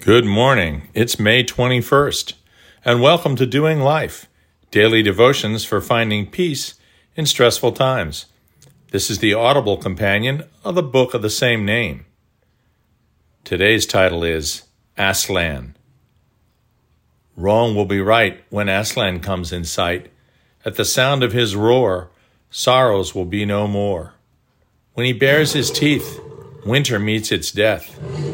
Good morning. It's May 21st, and welcome to Doing Life, daily devotions for finding peace in stressful times. This is the audible companion of the book of the same name. Today's title is Aslan. Wrong will be right when Aslan comes in sight. At the sound of his roar, sorrows will be no more. When he bares his teeth, winter meets its death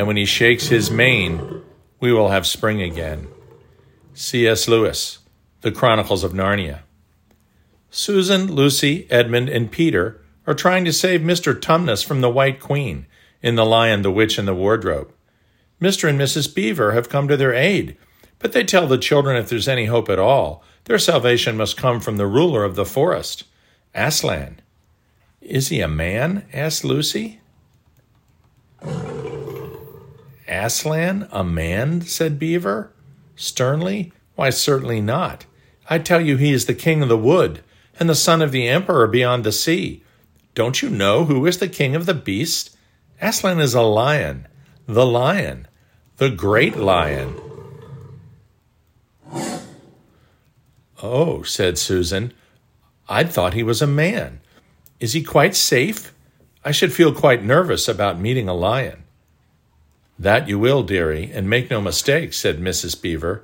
and when he shakes his mane, we will have spring again. C.S. Lewis, The Chronicles of Narnia. Susan, Lucy, Edmund, and Peter are trying to save Mr. Tumnus from the White Queen in The Lion, the Witch, and the Wardrobe. Mr. and Mrs. Beaver have come to their aid, but they tell the children if there's any hope at all, their salvation must come from the ruler of the forest, Aslan. Is he a man? asked Lucy. Aslan, a man? said Beaver. Sternly, Why, certainly not. I tell you he is the king of the wood, and the son of the emperor beyond the sea. Don't you know who is the king of the beasts? Aslan is a lion, the lion, the great lion. Oh, said Susan, I'd thought he was a man. Is he quite safe? I should feel quite nervous about meeting a lion. That you will, dearie, and make no mistake, said Mrs. Beaver.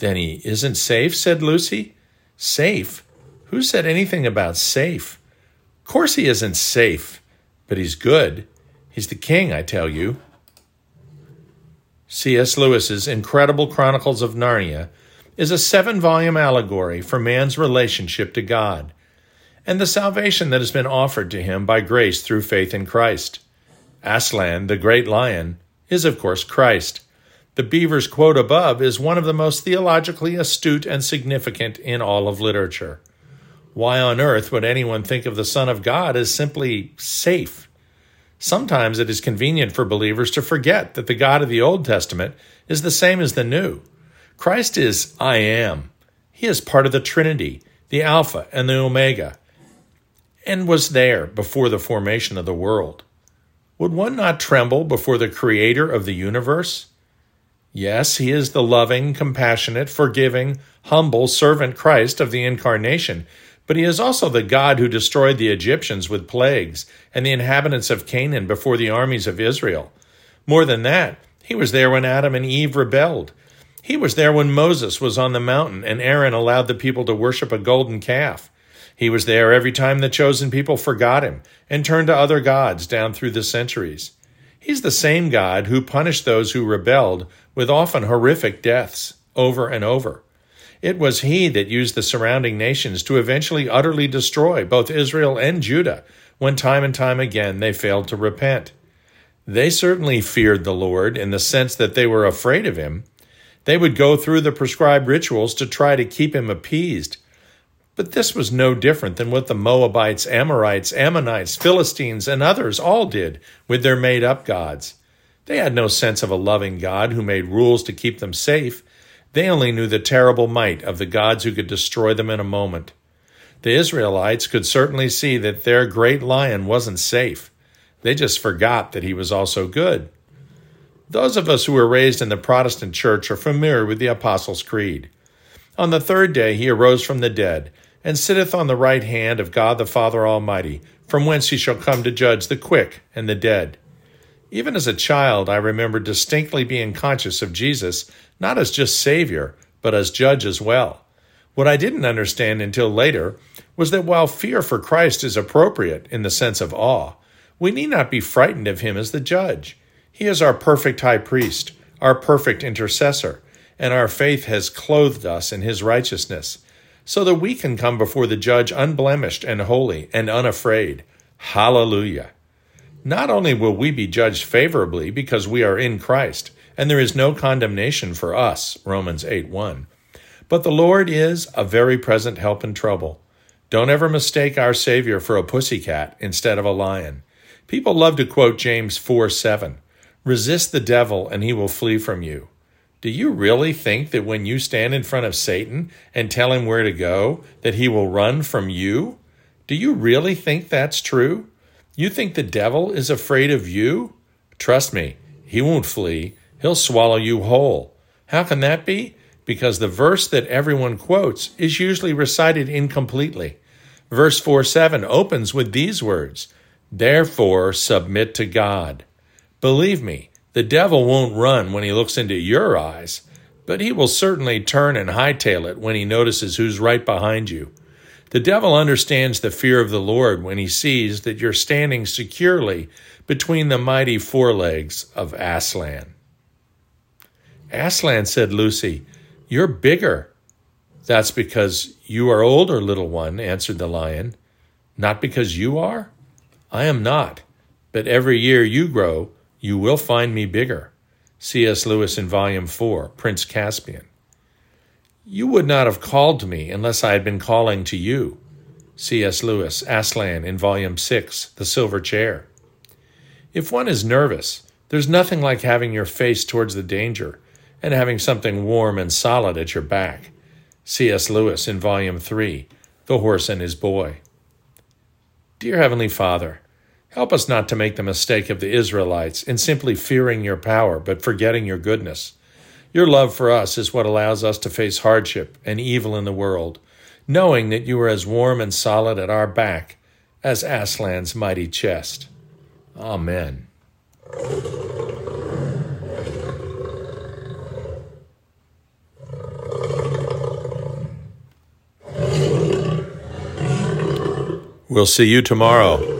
Then he isn't safe, said Lucy. Safe? Who said anything about safe? Course he isn't safe, but he's good. He's the king, I tell you. C.S. Lewis's Incredible Chronicles of Narnia is a seven volume allegory for man's relationship to God and the salvation that has been offered to him by grace through faith in Christ. Aslan, the great lion, is, of course, Christ. The beaver's quote above is one of the most theologically astute and significant in all of literature. Why on earth would anyone think of the Son of God as simply safe? Sometimes it is convenient for believers to forget that the God of the Old Testament is the same as the New. Christ is I am. He is part of the Trinity, the Alpha and the Omega, and was there before the formation of the world. Would one not tremble before the Creator of the universe? Yes, he is the loving, compassionate, forgiving, humble servant Christ of the Incarnation, but he is also the God who destroyed the Egyptians with plagues and the inhabitants of Canaan before the armies of Israel. More than that, he was there when Adam and Eve rebelled. He was there when Moses was on the mountain and Aaron allowed the people to worship a golden calf. He was there every time the chosen people forgot him and turned to other gods down through the centuries. He's the same God who punished those who rebelled with often horrific deaths over and over. It was he that used the surrounding nations to eventually utterly destroy both Israel and Judah when time and time again they failed to repent. They certainly feared the Lord in the sense that they were afraid of him. They would go through the prescribed rituals to try to keep him appeased, but this was no different than what the Moabites, Amorites, Ammonites, Philistines, and others all did with their made up gods. They had no sense of a loving God who made rules to keep them safe. They only knew the terrible might of the gods who could destroy them in a moment. The Israelites could certainly see that their great lion wasn't safe. They just forgot that he was also good. Those of us who were raised in the Protestant church are familiar with the Apostles' Creed. On the third day he arose from the dead, and sitteth on the right hand of God the Father Almighty, from whence he shall come to judge the quick and the dead. Even as a child, I remember distinctly being conscious of Jesus, not as just Savior, but as judge as well. What I didn't understand until later was that while fear for Christ is appropriate in the sense of awe, we need not be frightened of him as the judge. He is our perfect high priest, our perfect intercessor, and our faith has clothed us in his righteousness, so that we can come before the judge unblemished and holy and unafraid. Hallelujah. Not only will we be judged favorably because we are in Christ, and there is no condemnation for us, Romans 8 1, but the Lord is a very present help in trouble. Don't ever mistake our Savior for a pussycat instead of a lion. People love to quote James 4 7. Resist the devil, and he will flee from you. Do you really think that when you stand in front of Satan and tell him where to go, that he will run from you? Do you really think that's true? You think the devil is afraid of you? Trust me, he won't flee, He'll swallow you whole. How can that be? Because the verse that everyone quotes is usually recited incompletely. Verse 4 7 opens with these words Therefore, submit to God. Believe me, the devil won't run when he looks into your eyes, but he will certainly turn and hightail it when he notices who's right behind you. The devil understands the fear of the Lord when he sees that you're standing securely between the mighty forelegs of Aslan. Aslan, said Lucy, you're bigger. That's because you are older, little one, answered the lion. Not because you are? I am not. But every year you grow, you will find me bigger. C.S. Lewis in Volume 4, Prince Caspian. You would not have called me unless I had been calling to you. C.S. Lewis, Aslan in Volume 6, The Silver Chair. If one is nervous, there's nothing like having your face towards the danger and having something warm and solid at your back. C.S. Lewis in Volume 3, The Horse and His Boy. Dear Heavenly Father, help us not to make the mistake of the Israelites in simply fearing your power but forgetting your goodness. Your love for us is what allows us to face hardship and evil in the world, knowing that you are as warm and solid at our back as Aslan's mighty chest. Amen. We'll see you tomorrow.